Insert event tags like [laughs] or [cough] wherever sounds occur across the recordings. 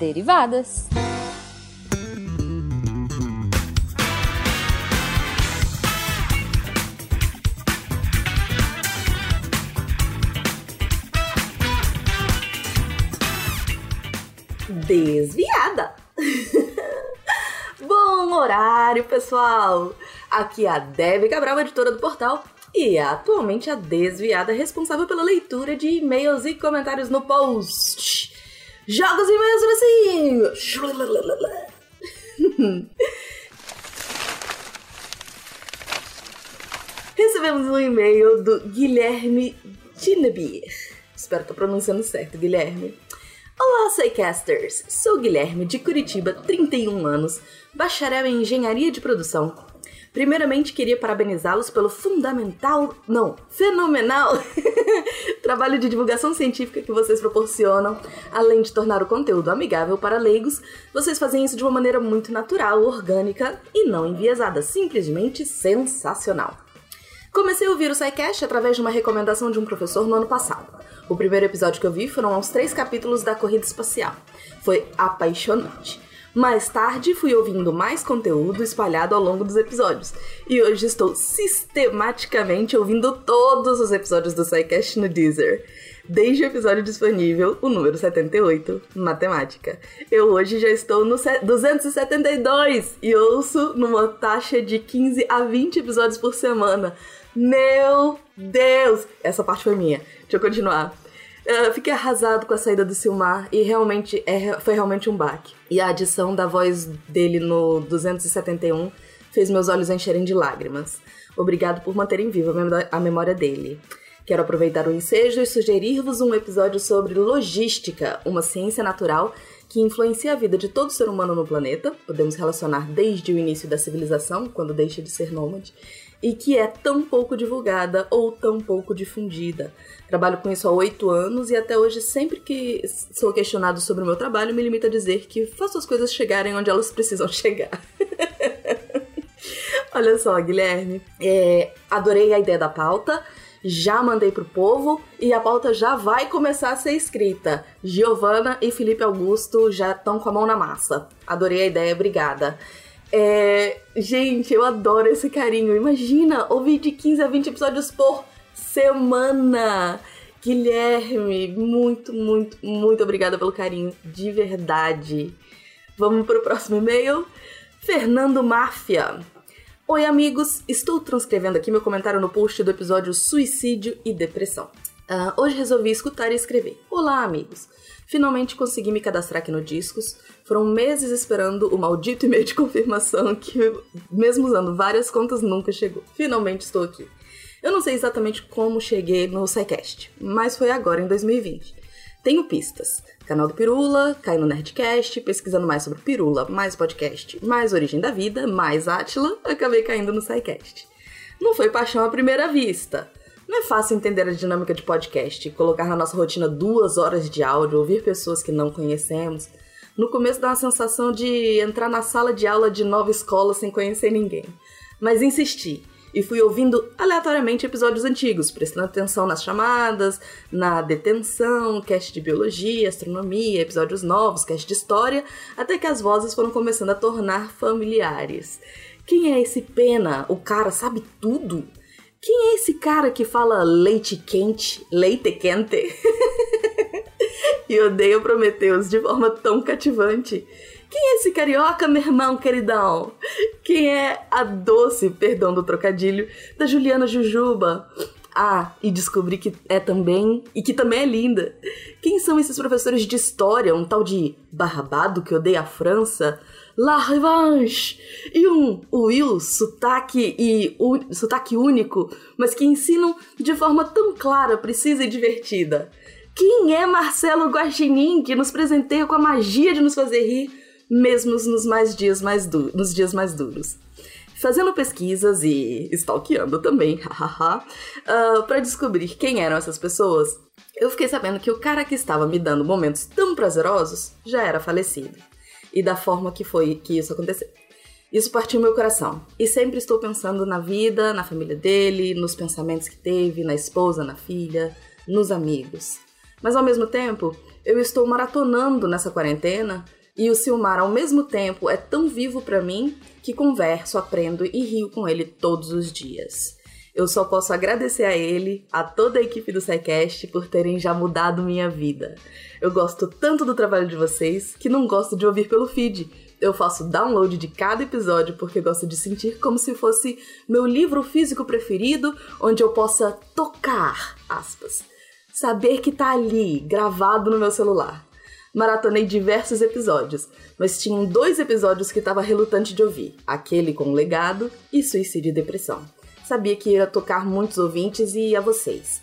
derivadas. Desviada! [laughs] Bom horário, pessoal! Aqui é a Debbie Cabral, editora do portal, e é atualmente a desviada responsável pela leitura de e-mails e comentários no post. Joga os e-mails assim! Recebemos um e-mail do Guilherme Ginebier. Espero que estou pronunciando certo, Guilherme. Olá, Soycasters! Sou Guilherme, de Curitiba, 31 anos, bacharel em Engenharia de Produção. Primeiramente, queria parabenizá-los pelo fundamental, não, fenomenal [laughs] trabalho de divulgação científica que vocês proporcionam. Além de tornar o conteúdo amigável para leigos, vocês fazem isso de uma maneira muito natural, orgânica e não enviesada, simplesmente sensacional. Comecei a ouvir o SciCast através de uma recomendação de um professor no ano passado. O primeiro episódio que eu vi foram os três capítulos da corrida espacial. Foi apaixonante. Mais tarde, fui ouvindo mais conteúdo espalhado ao longo dos episódios. E hoje estou sistematicamente ouvindo todos os episódios do SciCast no Deezer. Desde o episódio disponível, o número 78, Matemática. Eu hoje já estou no 272 e ouço numa taxa de 15 a 20 episódios por semana. Meu Deus! Essa parte foi minha. Deixa eu continuar. Uh, fiquei arrasado com a saída do Silmar e realmente é, foi realmente um baque. E a adição da voz dele no 271 fez meus olhos encherem de lágrimas. Obrigado por manterem viva a memória dele. Quero aproveitar o ensejo e sugerir-vos um episódio sobre logística, uma ciência natural que influencia a vida de todo ser humano no planeta. Podemos relacionar desde o início da civilização, quando deixa de ser nômade, e que é tão pouco divulgada ou tão pouco difundida. Trabalho com isso há oito anos e até hoje, sempre que sou questionado sobre o meu trabalho, me limito a dizer que faço as coisas chegarem onde elas precisam [laughs] chegar. Olha só, Guilherme, é, adorei a ideia da pauta já mandei pro povo e a pauta já vai começar a ser escrita. Giovana e Felipe Augusto já estão com a mão na massa. Adorei a ideia, obrigada. É, gente, eu adoro esse carinho. Imagina ouvir de 15 a 20 episódios por semana. Guilherme, muito, muito, muito obrigada pelo carinho, de verdade. Vamos pro próximo e-mail. Fernando Máfia. Oi, amigos! Estou transcrevendo aqui meu comentário no post do episódio Suicídio e Depressão. Uh, hoje resolvi escutar e escrever. Olá, amigos! Finalmente consegui me cadastrar aqui no Discos. Foram meses esperando o maldito e-mail de confirmação que, mesmo usando várias contas, nunca chegou. Finalmente estou aqui. Eu não sei exatamente como cheguei no SciCast, mas foi agora, em 2020. Tenho pistas. Canal do Pirula, caí no Nerdcast, pesquisando mais sobre Pirula, mais podcast, mais Origem da Vida, mais Átila, acabei caindo no SciCast. Não foi paixão à primeira vista. Não é fácil entender a dinâmica de podcast, colocar na nossa rotina duas horas de áudio, ouvir pessoas que não conhecemos. No começo dá uma sensação de entrar na sala de aula de nova escola sem conhecer ninguém. Mas insisti e fui ouvindo aleatoriamente episódios antigos, prestando atenção nas chamadas, na detenção, cast de biologia, astronomia, episódios novos, cast de história, até que as vozes foram começando a tornar familiares. Quem é esse Pena? O cara sabe tudo? Quem é esse cara que fala leite quente, leite quente? [laughs] e odeia Prometeus de forma tão cativante. Quem é esse carioca, meu irmão queridão? Quem é a doce, perdão do trocadilho, da Juliana Jujuba? Ah, e descobri que é também. e que também é linda. Quem são esses professores de história? Um tal de Barbado que odeia a França? La Revanche! E um Will, sotaque e un, sotaque único, mas que ensinam de forma tão clara, precisa e divertida. Quem é Marcelo Guaxinim, que nos presenteia com a magia de nos fazer rir mesmo nos mais dias mais nos dias mais duros. Fazendo pesquisas e stalkeando também, [laughs] hahaha, uh, para descobrir quem eram essas pessoas, eu fiquei sabendo que o cara que estava me dando momentos tão prazerosos já era falecido. E da forma que foi que isso aconteceu. Isso partiu meu coração. E sempre estou pensando na vida, na família dele, nos pensamentos que teve, na esposa, na filha, nos amigos. Mas ao mesmo tempo, eu estou maratonando nessa quarentena e o Silmar, ao mesmo tempo, é tão vivo para mim que converso, aprendo e rio com ele todos os dias. Eu só posso agradecer a ele, a toda a equipe do SciCast por terem já mudado minha vida. Eu gosto tanto do trabalho de vocês que não gosto de ouvir pelo feed. Eu faço download de cada episódio porque gosto de sentir como se fosse meu livro físico preferido, onde eu possa tocar, aspas. Saber que tá ali, gravado no meu celular maratonei diversos episódios, mas tinham dois episódios que estava relutante de ouvir: aquele com legado e suicídio e depressão. Sabia que ia tocar muitos ouvintes e a vocês.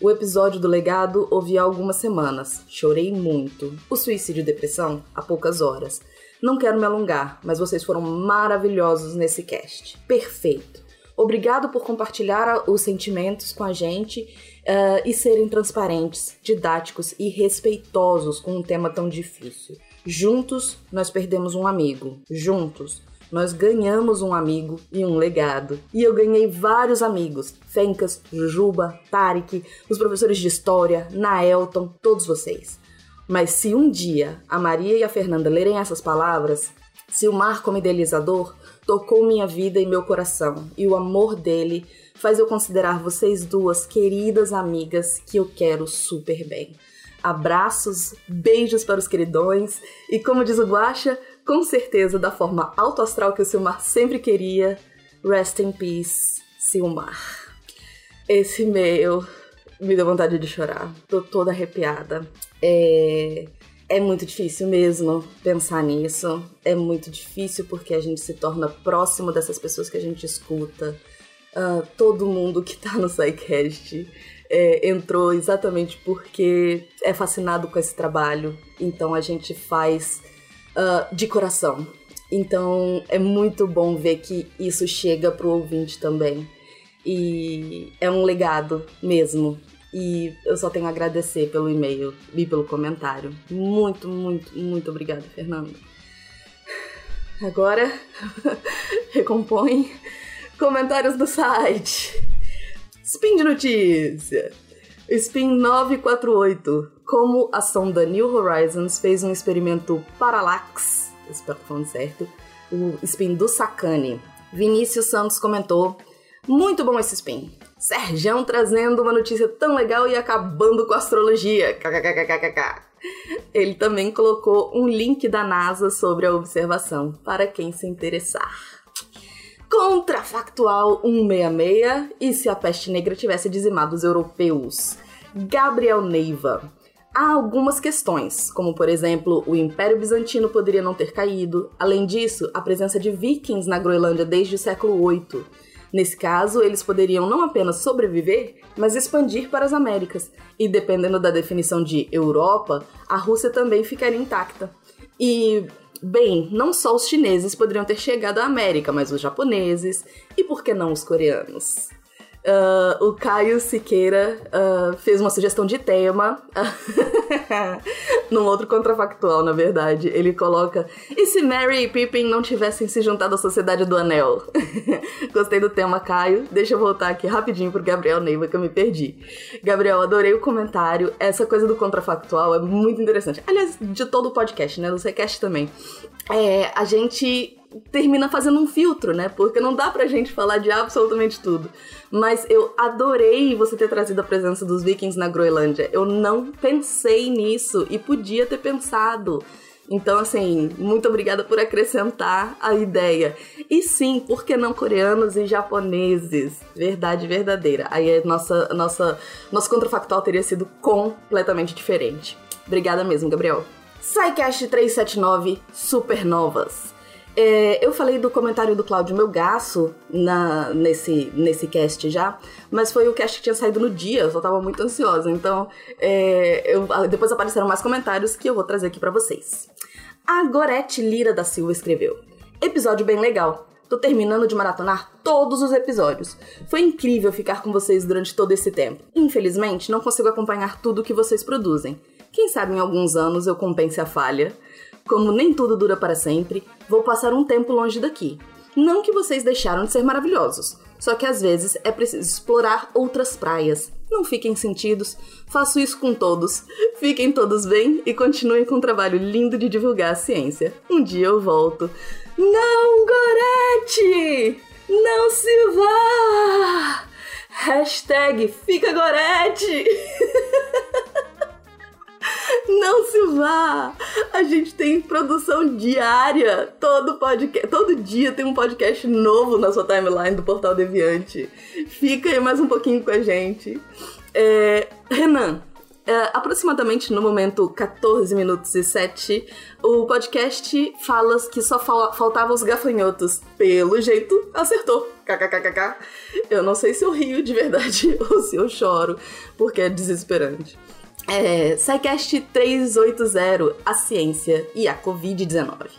O episódio do legado ouvi há algumas semanas. Chorei muito. O suicídio e depressão, há poucas horas. Não quero me alongar, mas vocês foram maravilhosos nesse cast. Perfeito. Obrigado por compartilhar os sentimentos com a gente uh, e serem transparentes, didáticos e respeitosos com um tema tão difícil. Juntos, nós perdemos um amigo. Juntos, nós ganhamos um amigo e um legado. E eu ganhei vários amigos: Fencas, Jujuba, Tarek, os professores de história, Naelton, todos vocês. Mas se um dia a Maria e a Fernanda lerem essas palavras, se o mar como idealizador tocou minha vida e meu coração, e o amor dele faz eu considerar vocês duas queridas amigas que eu quero super bem. Abraços, beijos para os queridões e, como diz o Guacha, com certeza da forma autoastral que o Silmar sempre queria, rest in peace, Silmar. Esse e-mail me deu vontade de chorar. Tô toda arrepiada. É... É muito difícil mesmo pensar nisso. É muito difícil porque a gente se torna próximo dessas pessoas que a gente escuta uh, todo mundo que tá no SciCast é, entrou exatamente porque é fascinado com esse trabalho. Então a gente faz uh, de coração. Então é muito bom ver que isso chega pro ouvinte também. E é um legado mesmo. E eu só tenho a agradecer pelo e-mail e pelo comentário. Muito, muito, muito obrigada, Fernando. Agora, [laughs] recompõe Comentários do site. Spin de notícia. Spin 948. Como a sonda New Horizons fez um experimento Parallax, espero que falando certo, o spin do Sacane. Vinícius Santos comentou: Muito bom esse spin. Serjão trazendo uma notícia tão legal e acabando com a astrologia. KKKKKK. Ele também colocou um link da NASA sobre a observação para quem se interessar. Contrafactual 166 e se a peste negra tivesse dizimado os europeus. Gabriel Neiva. Há algumas questões, como por exemplo, o Império Bizantino poderia não ter caído. Além disso, a presença de vikings na Groenlândia desde o século VIII. Nesse caso, eles poderiam não apenas sobreviver, mas expandir para as Américas. E dependendo da definição de Europa, a Rússia também ficaria intacta. E Bem, não só os chineses poderiam ter chegado à América, mas os japoneses e por que não os coreanos? Uh, o Caio Siqueira uh, fez uma sugestão de tema, [laughs] num outro contrafactual, na verdade. Ele coloca: e se Mary e Pippin não tivessem se juntado à Sociedade do Anel? [laughs] Gostei do tema, Caio. Deixa eu voltar aqui rapidinho pro Gabriel Neiva, que eu me perdi. Gabriel, adorei o comentário. Essa coisa do contrafactual é muito interessante. Aliás, de todo o podcast, né? Do Secast também. É, a gente termina fazendo um filtro, né? Porque não dá pra gente falar de absolutamente tudo. Mas eu adorei você ter trazido a presença dos vikings na Groenlândia. Eu não pensei nisso e podia ter pensado. Então, assim, muito obrigada por acrescentar a ideia. E sim, por que não coreanos e japoneses? Verdade verdadeira. Aí a nossa, nossa, nosso contrafactual teria sido completamente diferente. Obrigada mesmo, Gabriel. SciCast 379 Supernovas. É, eu falei do comentário do Cláudio Melgaço na, nesse, nesse cast já, mas foi o cast que tinha saído no dia, eu só tava muito ansiosa. Então, é, eu, depois apareceram mais comentários que eu vou trazer aqui para vocês. A Gorete Lira da Silva escreveu: Episódio bem legal. Tô terminando de maratonar todos os episódios. Foi incrível ficar com vocês durante todo esse tempo. Infelizmente, não consigo acompanhar tudo que vocês produzem. Quem sabe em alguns anos eu compense a falha. Como nem tudo dura para sempre, vou passar um tempo longe daqui. Não que vocês deixaram de ser maravilhosos, só que às vezes é preciso explorar outras praias. Não fiquem sentidos, faço isso com todos. Fiquem todos bem e continuem com o trabalho lindo de divulgar a ciência. Um dia eu volto. Não, Gorete! Não se vá! Hashtag Fica Gorete! [laughs] Não se vá! A gente tem produção diária. Todo podcast, todo dia tem um podcast novo na sua timeline do Portal Deviante. Fica aí mais um pouquinho com a gente. É, Renan, é, aproximadamente no momento 14 minutos e 7, o podcast fala que só fal faltavam os gafanhotos. Pelo jeito, acertou. KKKKK. Eu não sei se eu rio de verdade [laughs] ou se eu choro, porque é desesperante. É, SciCast 380, a ciência e a Covid-19.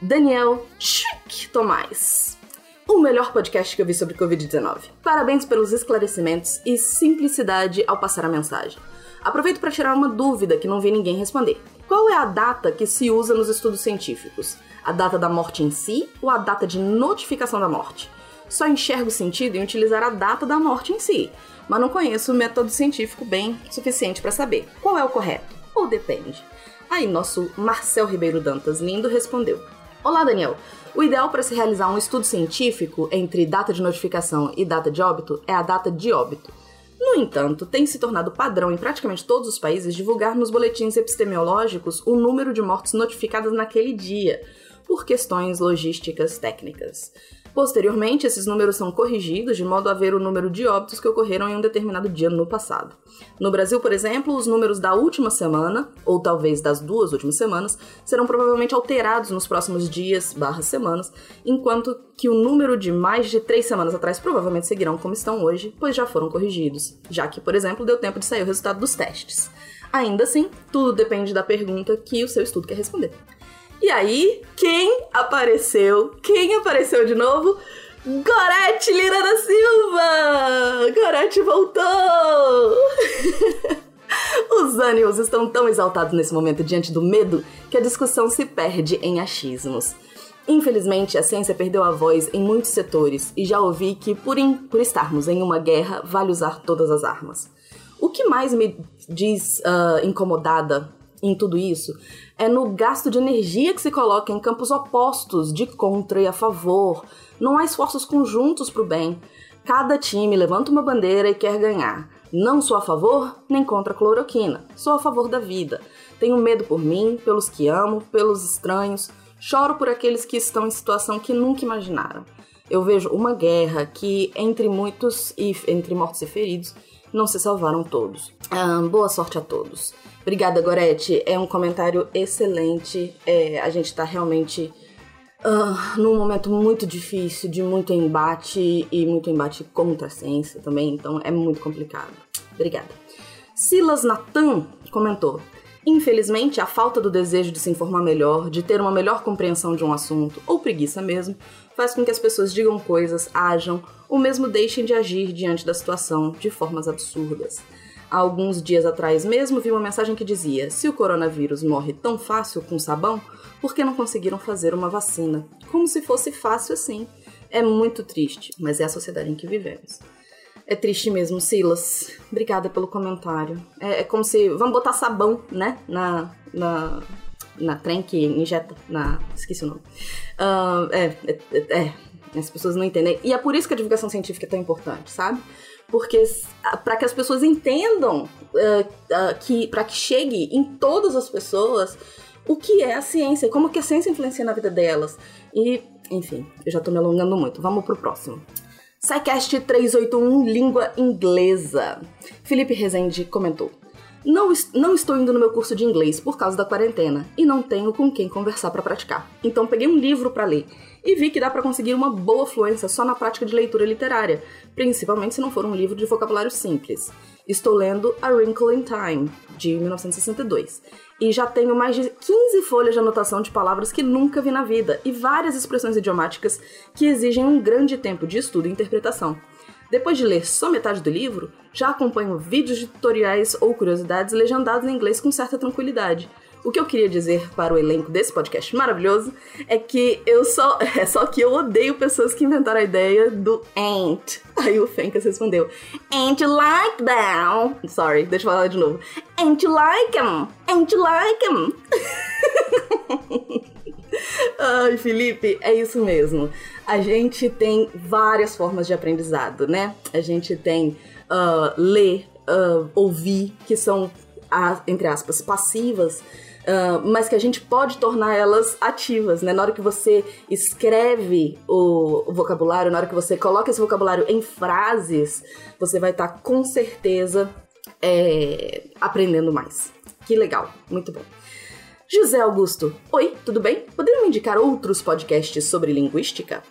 Daniel Chic Tomás. O melhor podcast que eu vi sobre Covid-19. Parabéns pelos esclarecimentos e simplicidade ao passar a mensagem. Aproveito para tirar uma dúvida que não vi ninguém responder. Qual é a data que se usa nos estudos científicos? A data da morte em si ou a data de notificação da morte? Só enxergo sentido em utilizar a data da morte em si, mas não conheço o método científico bem suficiente para saber qual é o correto, ou depende. Aí nosso Marcel Ribeiro Dantas lindo respondeu: Olá, Daniel. O ideal para se realizar um estudo científico entre data de notificação e data de óbito é a data de óbito. No entanto, tem se tornado padrão em praticamente todos os países divulgar nos boletins epistemiológicos o número de mortes notificadas naquele dia, por questões logísticas técnicas. Posteriormente, esses números são corrigidos de modo a ver o número de óbitos que ocorreram em um determinado dia no passado. No Brasil, por exemplo, os números da última semana, ou talvez das duas últimas semanas, serão provavelmente alterados nos próximos dias barra semanas, enquanto que o número de mais de três semanas atrás provavelmente seguirão como estão hoje, pois já foram corrigidos, já que, por exemplo, deu tempo de sair o resultado dos testes. Ainda assim, tudo depende da pergunta que o seu estudo quer responder. E aí, quem apareceu? Quem apareceu de novo? Gorete Lira da Silva! Gorete voltou! [laughs] Os ânimos estão tão exaltados nesse momento diante do medo que a discussão se perde em achismos. Infelizmente, a ciência perdeu a voz em muitos setores e já ouvi que, por, in, por estarmos em uma guerra, vale usar todas as armas. O que mais me diz uh, incomodada em tudo isso é no gasto de energia que se coloca em campos opostos, de contra e a favor. Não há esforços conjuntos para o bem. Cada time levanta uma bandeira e quer ganhar. Não sou a favor nem contra a cloroquina. Sou a favor da vida. Tenho medo por mim, pelos que amo, pelos estranhos. Choro por aqueles que estão em situação que nunca imaginaram. Eu vejo uma guerra que, entre muitos e entre mortos e feridos, não se salvaram todos. Ah, boa sorte a todos. Obrigada, Gorete. É um comentário excelente. É, a gente tá realmente uh, num momento muito difícil, de muito embate e muito embate contra a ciência também, então é muito complicado. Obrigada. Silas Natan comentou: Infelizmente, a falta do desejo de se informar melhor, de ter uma melhor compreensão de um assunto, ou preguiça mesmo, faz com que as pessoas digam coisas, ajam, ou mesmo deixem de agir diante da situação de formas absurdas. Há alguns dias atrás mesmo vi uma mensagem que dizia: se o coronavírus morre tão fácil com sabão, por que não conseguiram fazer uma vacina? Como se fosse fácil assim. É muito triste, mas é a sociedade em que vivemos. É triste mesmo, Silas. Obrigada pelo comentário. É, é como se. Vamos botar sabão, né? Na. na na trem que injeta na. Esqueci o nome. Uh, é, é, é, as pessoas não entendem. E é por isso que a divulgação científica é tão importante, sabe? Porque para que as pessoas entendam uh, uh, que para que chegue em todas as pessoas o que é a ciência, como que a ciência influencia na vida delas. E, enfim, eu já tô me alongando muito. Vamos pro próximo. SciCast 381 Língua Inglesa. Felipe Rezende comentou: não, não estou indo no meu curso de inglês por causa da quarentena e não tenho com quem conversar para praticar. Então peguei um livro para ler e vi que dá para conseguir uma boa fluência só na prática de leitura literária, principalmente se não for um livro de vocabulário simples. Estou lendo A Wrinkle in Time, de 1962, e já tenho mais de 15 folhas de anotação de palavras que nunca vi na vida e várias expressões idiomáticas que exigem um grande tempo de estudo e interpretação. Depois de ler só metade do livro, já acompanho vídeos de tutoriais ou curiosidades legendados em inglês com certa tranquilidade O que eu queria dizer para o elenco desse podcast maravilhoso é que eu só. [laughs] É só que eu odeio pessoas que inventaram a ideia do ain't. Aí o Fencas respondeu: Ain't you like them? Sorry, deixa eu falar de novo. Ain't you like them? Ain't you like them? [laughs] Ai, Felipe, é isso mesmo. A gente tem várias formas de aprendizado, né? A gente tem uh, ler, uh, ouvir, que são, entre aspas, passivas. Uh, mas que a gente pode tornar elas ativas, né? Na hora que você escreve o, vocabulário, na hora que você coloca esse vocabulário em frases, você vai estar tá, com certeza é, aprendendo mais. Que legal, muito bom. José Augusto, oi, tudo bem? Poderia me indicar outros podcasts sobre linguística?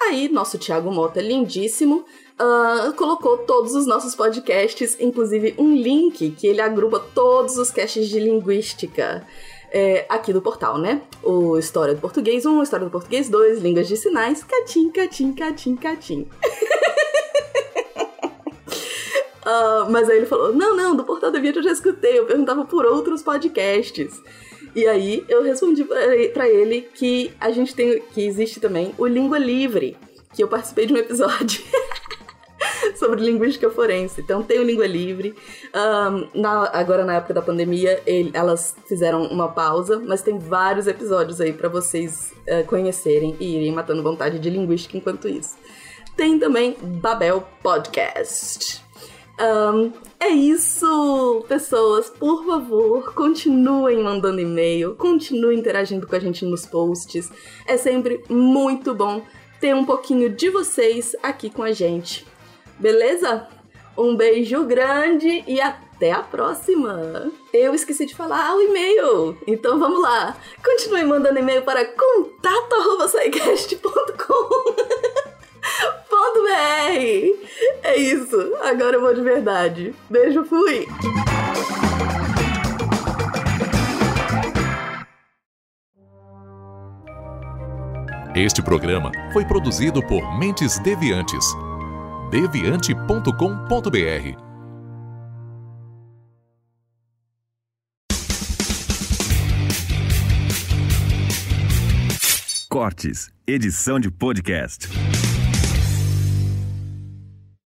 Aí, nosso Thiago Mota, lindíssimo, uh, colocou todos os nossos podcasts, inclusive um link que ele agrupa todos os casts de linguística. É, aqui do portal, né? O História do Português 1, História do Português 2, Línguas de Sinais, catim, catim, catim, catim. uh, [laughs] mas aí ele falou: não, não, do Portal da Vida eu já escutei, eu perguntava por outros podcasts. E aí eu respondi para ele que a gente tem, que existe também o Língua Livre, que eu participei de um episódio. [laughs] sobre linguística forense. Então tem o Língua Livre. Um, na, agora, na época da pandemia, ele, elas fizeram uma pausa, mas tem vários episódios aí para vocês uh, conhecerem e irem matando vontade de linguística enquanto isso. Tem também Babel Podcast. Um, é isso, pessoas. Por favor, continuem mandando e-mail, continuem interagindo com a gente nos posts. É sempre muito bom ter um pouquinho de vocês aqui com a gente. Beleza? Um beijo grande e até a próxima! Eu esqueci de falar o e-mail, então vamos lá! Continue mandando e-mail para contato.com [laughs] isso. Agora eu vou de verdade. Beijo, fui. Este programa foi produzido por Mentes Deviantes. deviante.com.br. Cortes, edição de podcast.